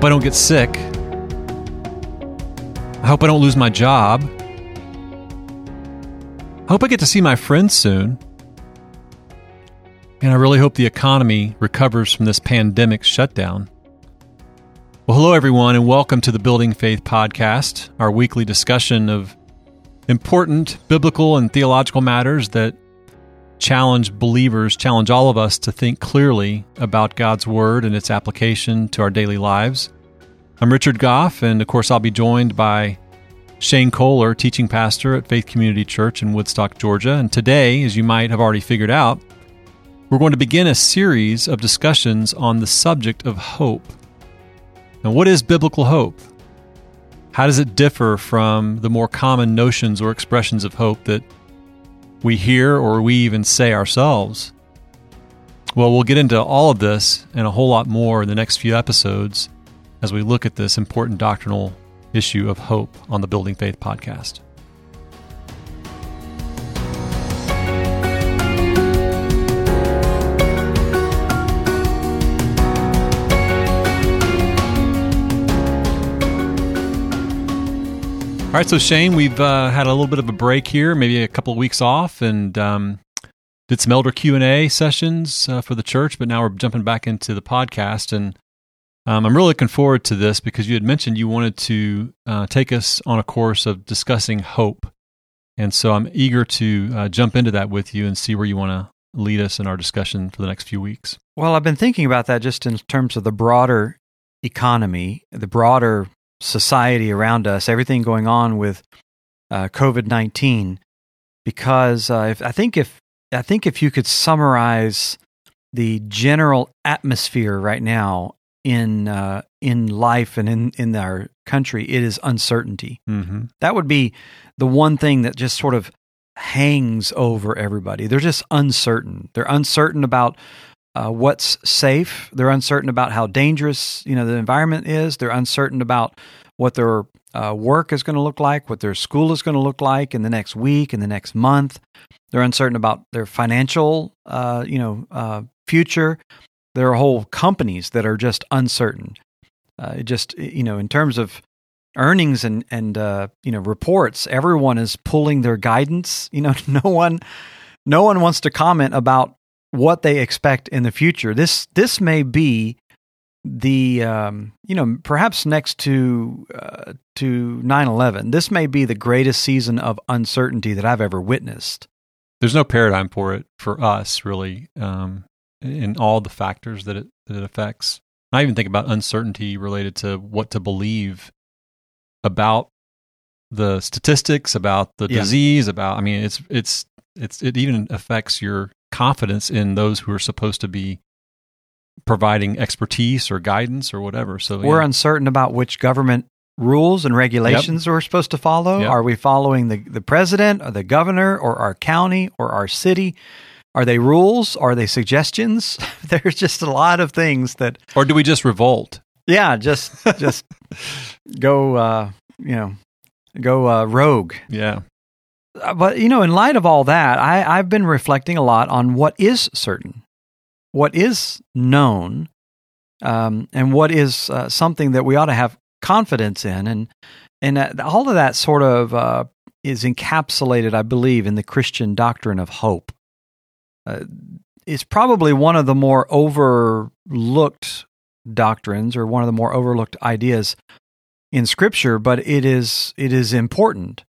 hope I don't get sick. I hope I don't lose my job. I hope I get to see my friends soon. And I really hope the economy recovers from this pandemic shutdown. Well, hello, everyone, and welcome to the Building Faith Podcast, our weekly discussion of important biblical and theological matters that challenge believers, challenge all of us to think clearly about God's Word and its application to our daily lives. I'm Richard Goff, and of course, I'll be joined by Shane Kohler, teaching pastor at Faith Community Church in Woodstock, Georgia. And today, as you might have already figured out, we're going to begin a series of discussions on the subject of hope. Now, what is biblical hope? How does it differ from the more common notions or expressions of hope that we hear or we even say ourselves? Well, we'll get into all of this and a whole lot more in the next few episodes as we look at this important doctrinal issue of hope on the Building Faith podcast. All right, so Shane, we've uh, had a little bit of a break here, maybe a couple of weeks off, and um, did some elder Q and A sessions uh, for the church. But now we're jumping back into the podcast, and um, I'm really looking forward to this because you had mentioned you wanted to uh, take us on a course of discussing hope, and so I'm eager to uh, jump into that with you and see where you want to lead us in our discussion for the next few weeks. Well, I've been thinking about that just in terms of the broader economy, the broader society around us, everything going on with uh, COVID nineteen. Because uh, if, I think if I think if you could summarize the general atmosphere right now in uh, in life and in in our country, it is uncertainty. Mm-hmm. That would be the one thing that just sort of hangs over everybody. They're just uncertain. They're uncertain about uh, what's safe. They're uncertain about how dangerous you know the environment is. They're uncertain about what their uh, work is going to look like, what their school is going to look like in the next week, in the next month. They're uncertain about their financial, uh, you know, uh, future. There are whole companies that are just uncertain. Uh, just you know, in terms of earnings and and uh, you know reports, everyone is pulling their guidance. You know, no one, no one wants to comment about what they expect in the future. This this may be the um, you know perhaps next to uh, to 9/11 this may be the greatest season of uncertainty that I've ever witnessed there's no paradigm for it for us really um, in all the factors that it that it affects I even think about uncertainty related to what to believe about the statistics about the Yeah. disease about I mean it's it's it's it even affects your confidence in those who are supposed to be providing expertise or guidance or whatever. So we're yeah. uncertain about which government rules and regulations we're supposed to follow. Yep. are we following the the president or the governor or our county or our city? Are they rules? Are they suggestions? There's just a lot of things that or do we just revolt? Yeah just just go uh you know go uh rogue. Yeah but you know, in light of all that, I, I've been reflecting a lot on what is certain, what is known, um, and what is uh, something that we ought to have confidence in, and and that, all of that sort of uh, is encapsulated, I believe, in the Christian doctrine of hope. Uh, it's probably one of the more overlooked doctrines, or one of the more overlooked ideas in Scripture, but it is it is important.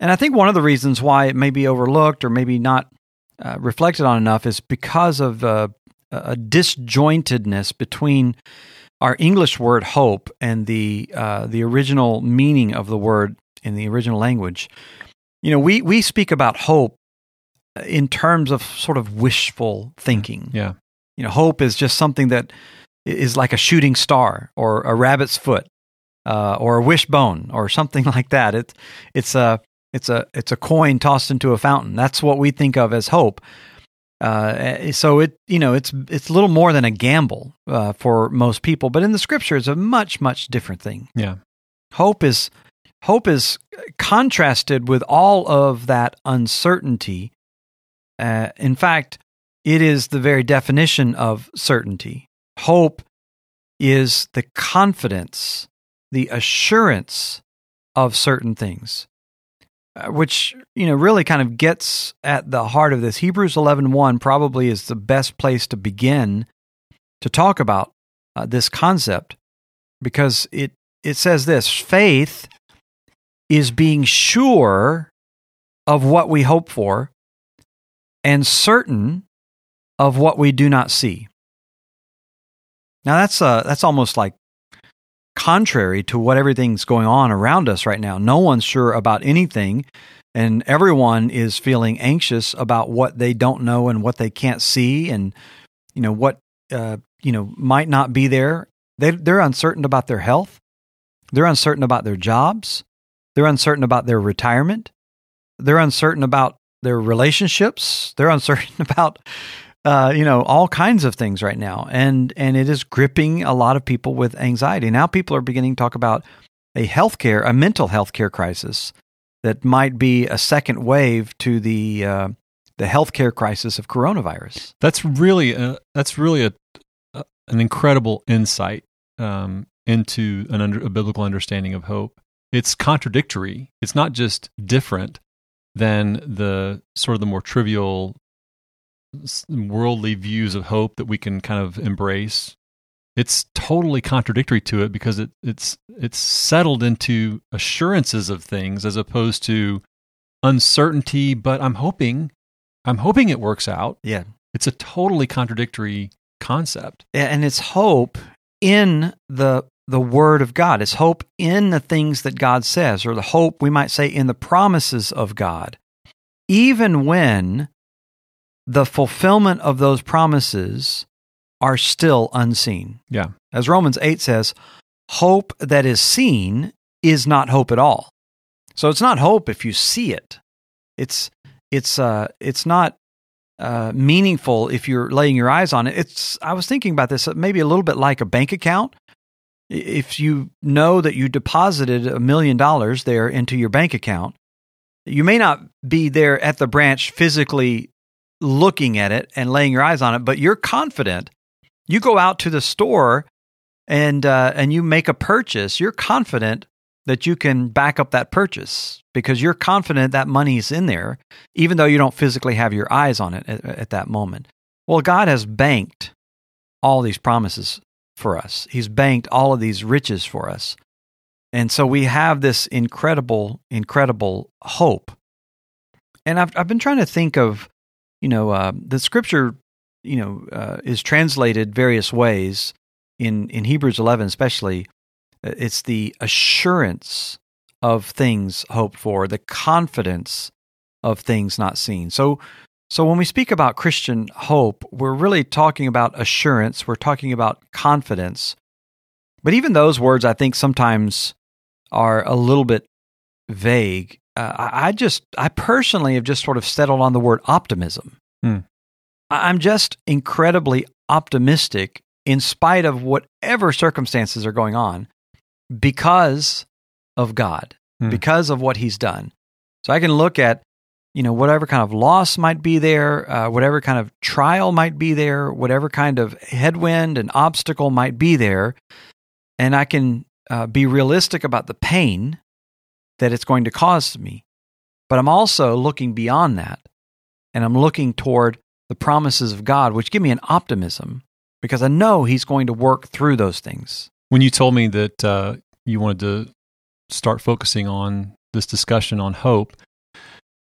And I think one of the reasons why it may be overlooked or maybe not uh, reflected on enough is because of uh, a disjointedness between our English word hope and the uh, the original meaning of the word in the original language. You know, we we speak about hope in terms of sort of wishful thinking. yeah You know, hope is just something that is like a shooting star or a rabbit's foot uh, or a wishbone or something like that. It, it's a it's a it's a coin tossed into a fountain. That's what we think of as hope. Uh, so it you know it's it's little more than a gamble uh, for most people, but in the scripture, it's a much much different thing. yeah Hope is hope is contrasted with all of that uncertainty. Uh, in fact, it is the very definition of certainty. Hope is the confidence, the assurance of certain things, which you know really kind of gets at the heart of this. Hebrews 11:1 probably is the best place to begin to talk about uh, this concept because it it says this faith is being sure of what we hope for and certain of what we do not see. Now that's uh that's almost like contrary to what everything's going on around us right now. No one's sure about anything and everyone is feeling anxious about what they don't know and what they can't see and you know what uh, you know might not be there. They they're uncertain about their health. They're uncertain about their jobs. They're uncertain about their retirement. They're uncertain about their relationships. They're uncertain about uh, you know all kinds of things right now, and and it is gripping a lot of people with anxiety. Now people are beginning to talk about a healthcare, a mental health care crisis that might be a second wave to the uh, the healthcare crisis of coronavirus. That's really a, that's really a, a an incredible insight um, into an under, a biblical understanding of hope. It's contradictory. It's not just different than the sort of the more trivial worldly views of hope that we can kind of embrace it's totally contradictory to it because it, it's it's settled into assurances of things as opposed to uncertainty but i'm hoping i'm hoping it works out. Yeah. It's a totally contradictory concept. And it's hope in the the word of god. It's hope in the things that god says or the hope we might say in the promises of god. Even when the fulfillment of those promises are still unseen. Yeah. As Romans 8 says, hope that is seen is not hope at all. So it's not hope if you see it. It's it's uh it's not uh, meaningful if you're laying your eyes on it. It's I was thinking about this maybe a little bit like a bank account. If you know that you deposited a million dollars there into your bank account, you may not be there at the branch physically looking at it and laying your eyes on it, but you're confident. You go out to the store and uh, and you make a purchase. You're confident that you can back up that purchase because you're confident that money's in there, even though you don't physically have your eyes on it at, at that moment. Well, God has banked all these promises for us. He's banked all of these riches for us. And so we have this incredible, incredible hope. And I've, I've been trying to think of you know, uh, the scripture, you know, uh, is translated various ways in in Hebrews 11, especially. Uh, it's the assurance of things hoped for, the confidence of things not seen. So, so when we speak about Christian hope, we're really talking about assurance. We're talking about confidence. But even those words, I think, sometimes are a little bit vague uh, I just, I personally have just sort of settled on the word optimism. Hmm. I'm just incredibly optimistic in spite of whatever circumstances are going on because of God, hmm. because of what He's done. So I can look at, you know, whatever kind of loss might be there, uh, whatever kind of trial might be there, whatever kind of headwind and obstacle might be there, and I can uh, be realistic about the pain that it's going to cause me. But I'm also looking beyond that, and I'm looking toward the promises of God, which give me an optimism because I know He's going to work through those things. When you told me that uh, you wanted to start focusing on this discussion on hope,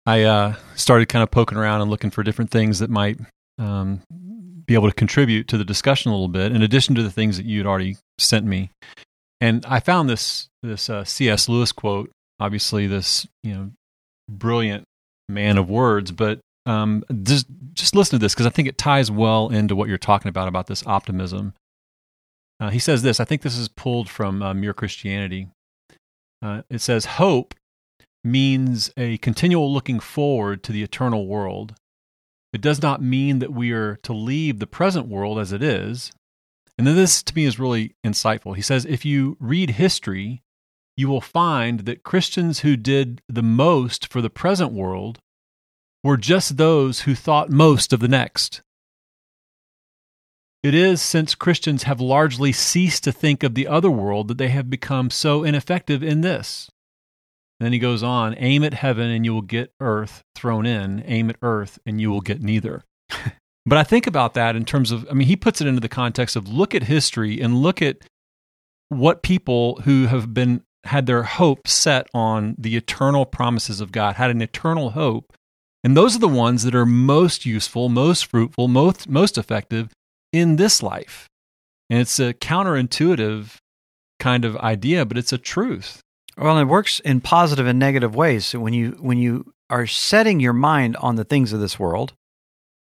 I uh, started kind of poking around and looking for different things that might um, be able to contribute to the discussion a little bit, in addition to the things that you had already sent me. And I found this this uh, C.S. Lewis quote obviously this you know brilliant man of words, but um, just just listen to this because I think it ties well into what you're talking about about this optimism. Uh, he says this. I think this is pulled from uh, Mere Christianity. Uh, it says hope means a continual looking forward to the eternal world. It does not mean that we are to leave the present world as it is. And then this to me is really insightful. He says if you read history, you will find that Christians who did the most for the present world were just those who thought most of the next. it is since Christians have largely ceased to think of the other world that they have become so ineffective in this. then he goes on aim at heaven and you will get earth thrown in, aim at earth and you will get neither. but I think about that in terms of, I mean, he puts it into the context of look at history and look at what people who have been had their hope set on the eternal promises of God, had an eternal hope. And those are the ones that are most useful, most fruitful, most, most effective in this life. And it's a counterintuitive kind of idea, but it's a truth. Well, it works in positive and negative ways. So when you when you are setting your mind on the things of this world,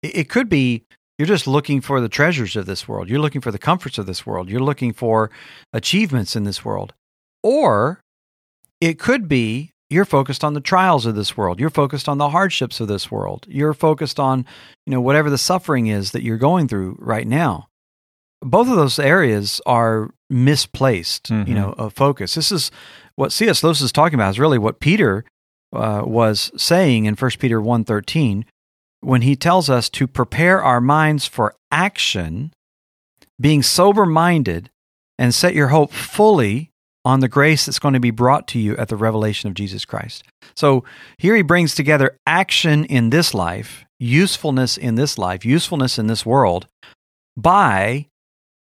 it could be you're just looking for the treasures of this world. You're looking for the comforts of this world. You're looking for achievements in this world. Or it could be you're focused on the trials of this world. You're focused on the hardships of this world. You're focused on, you know, whatever the suffering is that you're going through right now. Both of those areas are misplaced, mm-hmm. you know, of focus. This is what C.S. Lewis is talking about is really what Peter uh, was saying in 1 Peter 1.13 when he tells us to prepare our minds for action, being sober-minded, and set your hope fully on the grace that's going to be brought to you at the revelation of Jesus Christ. So here he brings together action in this life, usefulness in this life, usefulness in this world by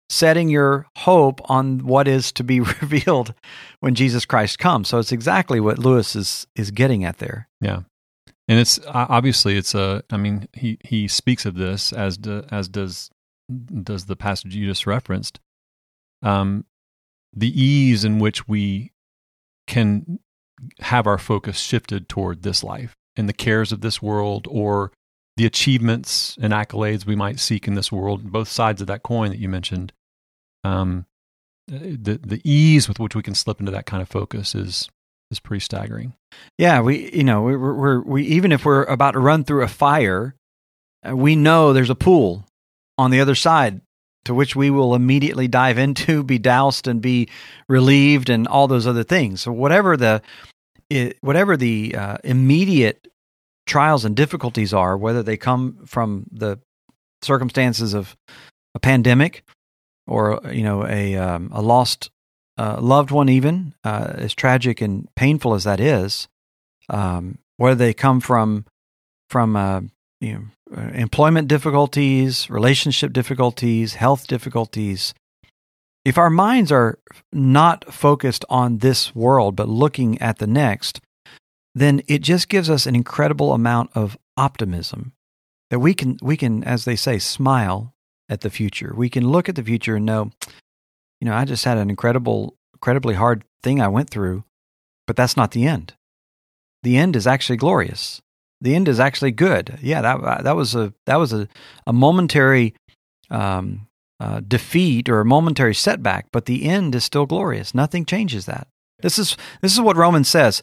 setting your hope on what is to be revealed when Jesus Christ comes. So it's exactly what Lewis is is getting at there. Yeah. And it's obviously it's a I mean he he speaks of this as do, as does does the passage you just referenced. Um the ease in which we can have our focus shifted toward this life and the cares of this world or the achievements and accolades we might seek in this world, both sides of that coin that you mentioned. Um, the the ease with which we can slip into that kind of focus is is pretty staggering. Yeah, we you know we're, we're we even if we're about to run through a fire, uh, we know there's a pool on the other side to which we will immediately dive into, be doused and be relieved, and all those other things. So whatever the whatever the uh, immediate trials and difficulties are, whether they come from the circumstances of a pandemic or you know a um, a lost uh, loved one, even uh, as tragic and painful as that is, um, whether they come from from uh, you know uh, employment difficulties, relationship difficulties, health difficulties, if our minds are not focused on this world but looking at the next, then it just gives us an incredible amount of optimism that we can we can as they say smile at the future. We can look at the future and know, you know, I just had an incredible incredibly hard thing I went through, but that's not the end. The end is actually glorious the end is actually good. Yeah, that that was a that was a a momentary um, uh, defeat or a momentary setback, but the end is still glorious. Nothing changes that. This is this is what Romans says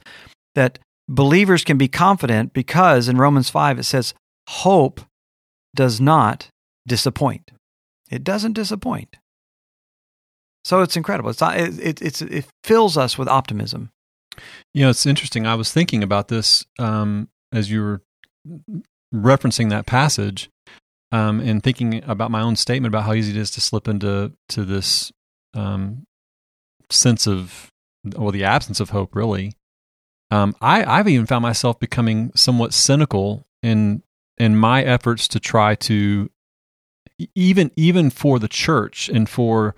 that believers can be confident because in Romans five it says hope does not disappoint. It doesn't disappoint. So it's incredible. It's it, it, it's it fills us with optimism. You know, it's interesting. I was thinking about this um, as you were referencing that passage um, and thinking about my own statement about how easy it is to slip into to this um, sense of well the absence of hope really. Um, I, I've even found myself becoming somewhat cynical in in my efforts to try to even even for the church and for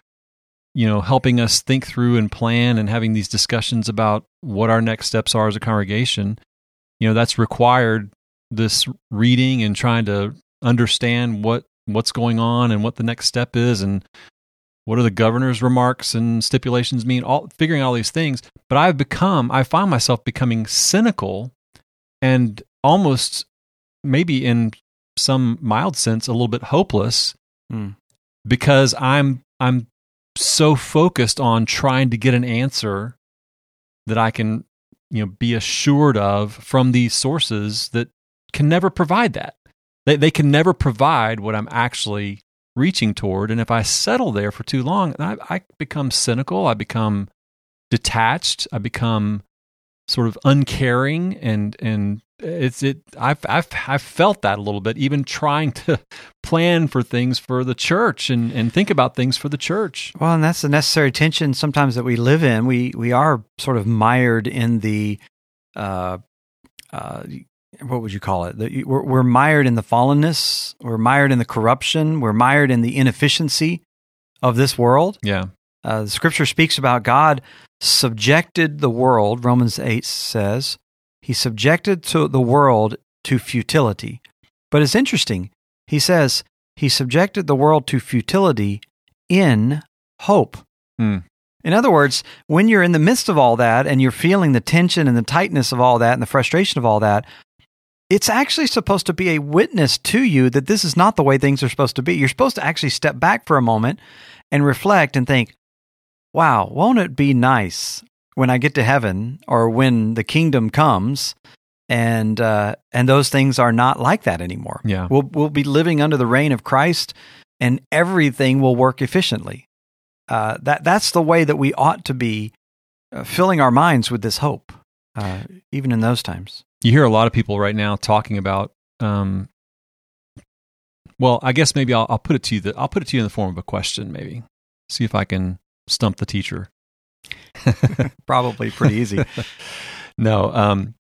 you know helping us think through and plan and having these discussions about what our next steps are as a congregation you know that's required this reading and trying to understand what what's going on and what the next step is and what are the governor's remarks and stipulations mean all figuring all these things but i've become i find myself becoming cynical and almost maybe in some mild sense a little bit hopeless mm. because i'm i'm so focused on trying to get an answer that i can you know be assured of from these sources that can never provide that. They they can never provide what I'm actually reaching toward. And if I settle there for too long, I, I become cynical. I become detached. I become sort of uncaring and and it's it I've I've I've felt that a little bit even trying to plan for things for the church and and think about things for the church. Well, and that's the necessary tension sometimes that we live in. We we are sort of mired in the uh uh what would you call it? The, we're, we're mired in the fallenness. We're mired in the corruption. We're mired in the inefficiency of this world. Yeah. Uh, the scripture speaks about God subjected the world, Romans 8 says, he subjected to the world to futility. But it's interesting. He says he subjected the world to futility in hope. Hmm. In other words, when you're in the midst of all that and you're feeling the tension and the tightness of all that and the frustration of all that, it's actually supposed to be a witness to you that this is not the way things are supposed to be. You're supposed to actually step back for a moment and reflect and think, wow, won't it be nice when I get to heaven or when the kingdom comes and uh, and those things are not like that anymore. Yeah. We'll we'll be living under the reign of Christ and everything will work efficiently. Uh, that that's the way that we ought to be uh, filling our minds with this hope, uh, even in those times. You hear a lot of people right now talking about. Um, well, I guess maybe I'll, I'll put it to you that I'll put it to you in the form of a question. Maybe see if I can stump the teacher. Probably pretty easy. no. Um,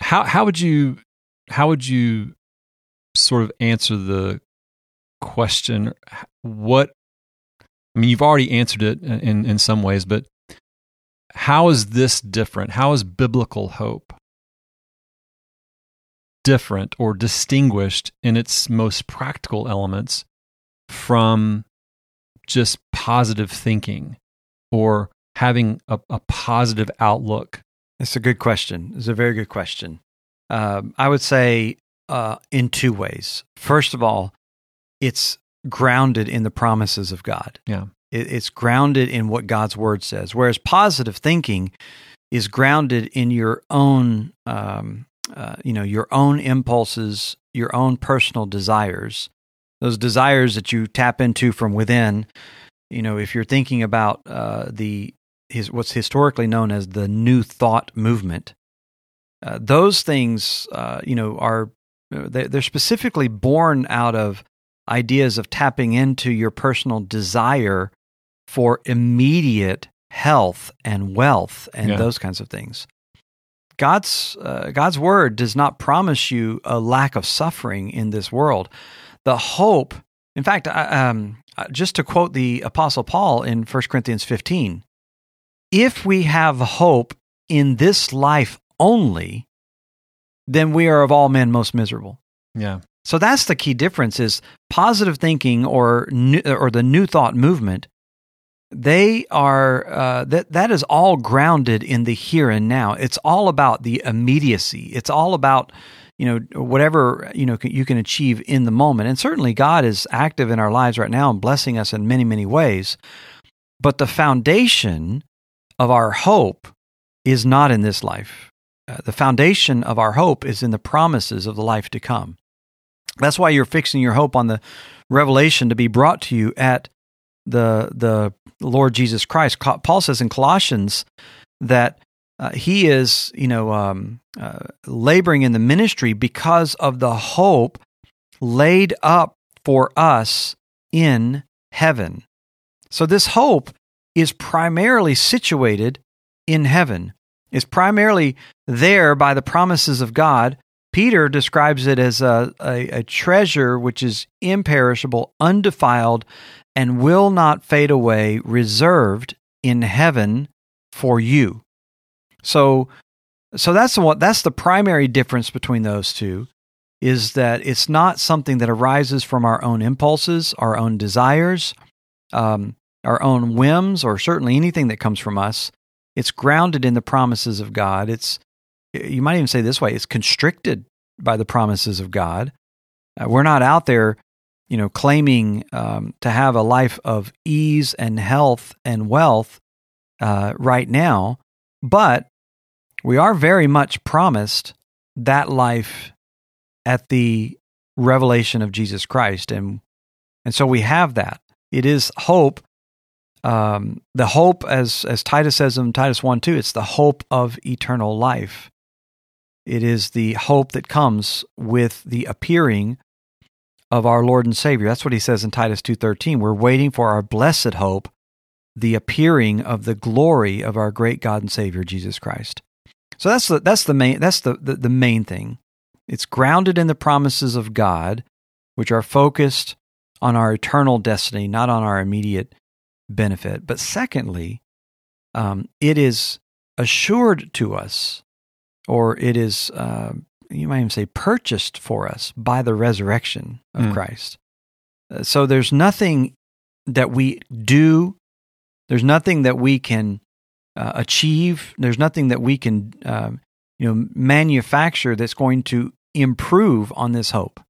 how how would you how would you sort of answer the question? What I mean, you've already answered it in in some ways, but how is this different? How is biblical hope different or distinguished in its most practical elements from just positive thinking or having a, a positive outlook? It's a good question. It's a very good question. Um, I would say uh, in two ways. First of all, it's grounded in the promises of God. Yeah. It, it's grounded in what God's word says. Whereas positive thinking is grounded in your own, um, uh, you know, your own impulses, your own personal desires, those desires that you tap into from within. You know, if you're thinking about uh, the his, what's historically known as the New Thought movement, uh, those things, uh, you know, are they're specifically born out of ideas of tapping into your personal desire for immediate health and wealth and Yeah. those kinds of things. God's uh, God's word does not promise you a lack of suffering in this world. The hope, in fact, um, uh, just to quote the Apostle Paul in 1 Corinthians 15, if we have hope in this life only, then we are of all men most miserable. Yeah. So that's the key difference is positive thinking or new, or the new thought movement. They are uh, that that is all grounded in the here and now. It's all about the immediacy. It's all about you know whatever you know you can achieve in the moment. And certainly God is active in our lives right now and blessing us in many many ways. But the foundation of our hope is not in this life. Uh, the foundation of our hope is in the promises of the life to come. That's why you're fixing your hope on the revelation to be brought to you at the the Lord Jesus Christ. Paul says in Colossians that uh, he is, you know, um, uh, laboring in the ministry because of the hope laid up for us in heaven. So this hope is primarily situated in heaven. Is primarily there by the promises of God Peter describes it as a, a, a, treasure which is imperishable, undefiled, and will not fade away, reserved in heaven for you. So, so that's the what that's the primary difference between those two, is that it's not something that arises from our own impulses, our own desires, um, our own whims, or certainly anything that comes from us. It's grounded in the promises of God. It's you might even say this way it's constricted by the promises of God. Uh, we're not out there, you know, claiming um, to have a life of ease and health and wealth uh, right now, but we are very much promised that life at the revelation of Jesus Christ, and and so we have that. It is hope um, the hope, as as Titus says in Titus one two, it's the hope of eternal life. It is the hope that comes with the appearing of our Lord and Savior. That's what he says in Titus 2:13. We're waiting for our blessed hope, the appearing of the glory of our great God and Savior Jesus Christ. So that's the that's the main that's the, the, the main thing. It's grounded in the promises of God, which are focused on our eternal destiny, not on our immediate benefit. But secondly, um, it is assured to us, or it is, uh, you might even say, purchased for us by the resurrection of Mm. Christ. Uh, so there's nothing that we do, there's nothing that we can uh, achieve, there's nothing that we can, um, you know, manufacture that's going to improve on this hope.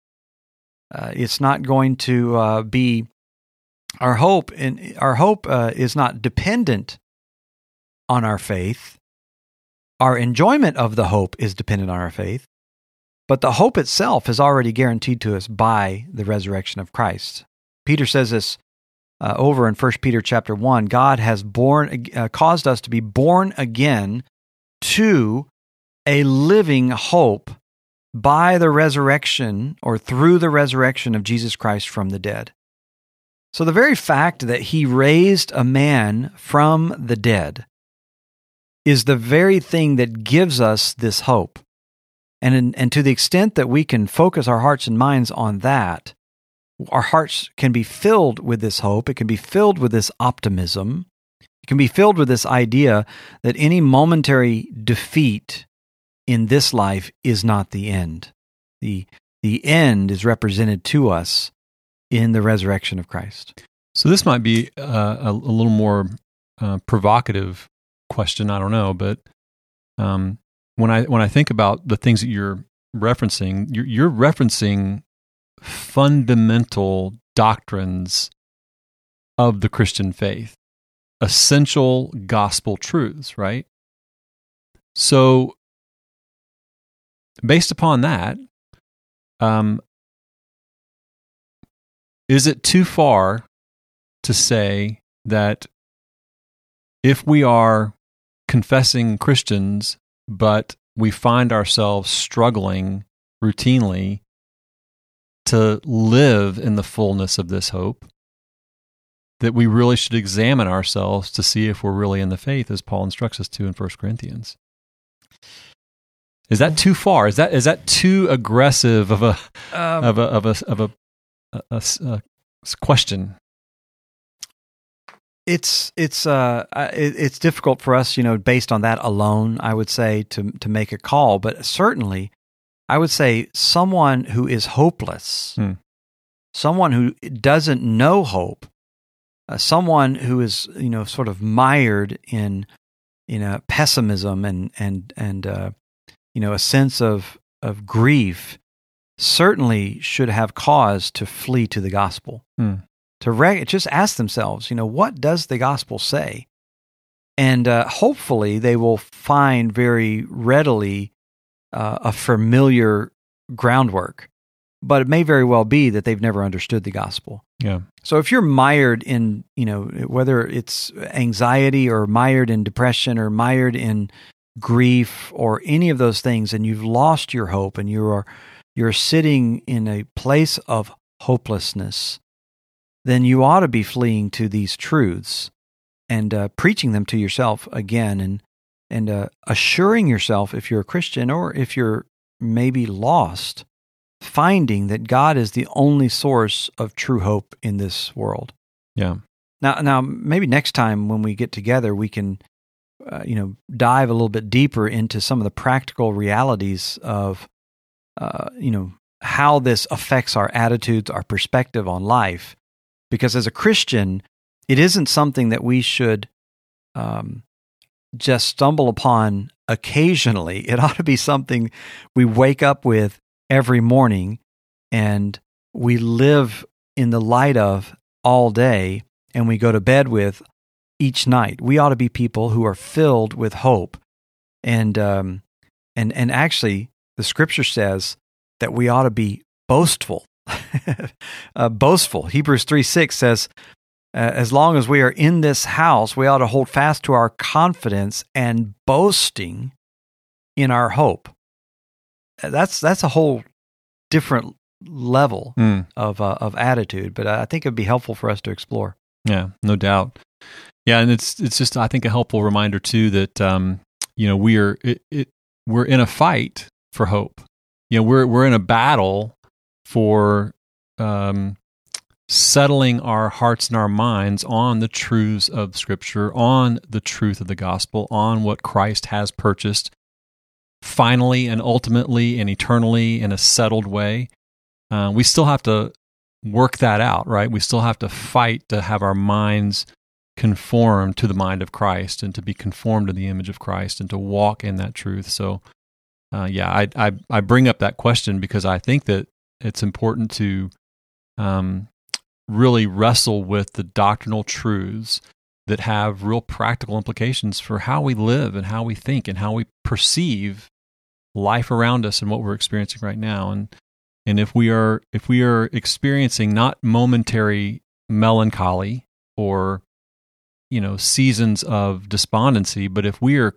Uh, it's not going to uh, be our hope, and our hope uh, is not dependent on our faith. Our enjoyment of the hope is dependent on our faith, but the hope itself is already guaranteed to us by the resurrection of Christ. Peter says this uh, over in 1 Peter chapter 1 God has born, uh, caused us to be born again to a living hope by the resurrection or through the resurrection of Jesus Christ from the dead. So, the very fact that he raised a man from the dead is the very thing that gives us this hope. And, in, and to the extent that we can focus our hearts and minds on that, our hearts can be filled with this hope. It can be filled with this optimism. It can be filled with this idea that any momentary defeat in this life is not the end. The, the end is represented to us in the resurrection of Christ. So this might be uh, a, a little more uh, provocative question. I don't know, but um, when I when I think about the things that you're referencing, you're, you're referencing fundamental doctrines of the Christian faith, essential gospel truths, right? So, based upon that, um, is it too far to say that if we are confessing Christians, but we find ourselves struggling routinely to live in the fullness of this hope, that we really should examine ourselves to see if we're really in the faith, as Paul instructs us to in 1 Corinthians? Is that too far? Is that is that too aggressive of a Um, of a of a of a, a, a a question? it's it's uh uh, it, it's difficult for us, you know, based on that alone. I would say to to make a call, but certainly, I would say someone who is hopeless, Hmm. someone who doesn't know hope, uh, someone who is you know sort of mired in you know pessimism and and and uh, you know a sense of of grief, certainly should have cause to flee to the gospel Hmm. to re- just ask themselves, you know, what does the gospel say? And uh, hopefully they will find very readily uh, a familiar groundwork. But it may very well be that they've never understood the gospel. Yeah. So if you're mired in, you know, whether it's anxiety or mired in depression or mired in grief or any of those things, and you've lost your hope and you are you're sitting in a place of hopelessness, then you ought to be fleeing to these truths and uh, preaching them to yourself again and and uh, assuring yourself if you're a Christian or if you're maybe lost, finding that God is the only source of true hope in this world. Yeah. Now, now maybe next time when we get together, we can, uh, you know, dive a little bit deeper into some of the practical realities of, uh, you know, how this affects our attitudes, our perspective on life. Because as a Christian, it isn't something that we should um, just stumble upon occasionally. It ought to be something we wake up with every morning and we live in the light of all day and we go to bed with each night. We ought to be people who are filled with hope. And um, and and actually the scripture says that we ought to be boastful. uh, boastful. Hebrews 3 6 says, as long as we are in this house, we ought to hold fast to our confidence and boasting in our hope. Uh, that's that's a whole different level Mm. of uh, of attitude, but I think it'd be helpful for us to explore. Yeah, no doubt. Yeah, and it's it's just I think a helpful reminder too that um, you know we are it, it we're in a fight for hope. You know, we're we're in a battle for um, settling our hearts and our minds on the truths of Scripture, on the truth of the gospel, on what Christ has purchased, finally and ultimately and eternally in a settled way. Uh, we still have to work that out, right? We still have to fight to have our minds conform to the mind of Christ and to be conformed to the image of Christ and to walk in that truth. So, uh, yeah, I, I I bring up that question because I think that it's important to um, really wrestle with the doctrinal truths that have real practical implications for how we live and how we think and how we perceive life around us and what we're experiencing right now. And and if we are if we are experiencing not momentary melancholy or you know seasons of despondency, but if we are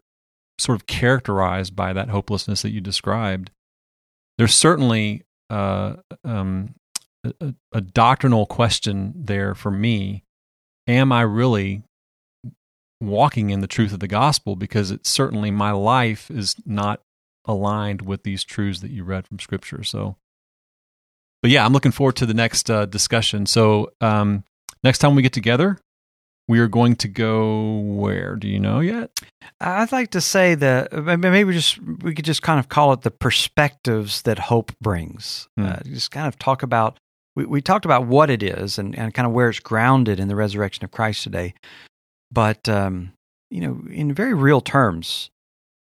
sort of characterized by that hopelessness that you described, there's certainly uh, um, a, a doctrinal question there for me. Am I really walking in the truth of the gospel? Because it's certainly my life is not aligned with these truths that you read from Scripture. So, but yeah, I'm looking forward to the next uh, discussion. So, um, next time we get together, we are going to go where? Do you know yet? I'd like to say that uh, maybe we just we could just kind of call it the perspectives that hope brings. Hmm. Uh, just kind of talk about we, we talked about what it is and, and kind of where it's grounded in the resurrection of Christ today. But um, you know, in very real terms,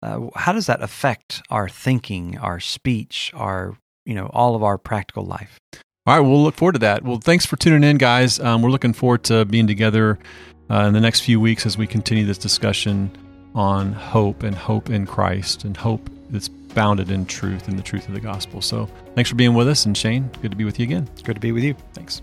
uh, how does that affect our thinking, our speech, our you know all of our practical life? All right, we'll look forward to that. Well, thanks for tuning in, guys. Um, we're looking forward to being together uh, in the next few weeks as we continue this discussion on hope and hope in Christ and hope that's bounded in truth and the truth of the gospel. So, thanks for being with us. And Shane, good to be with you again. Good to be with you. Thanks.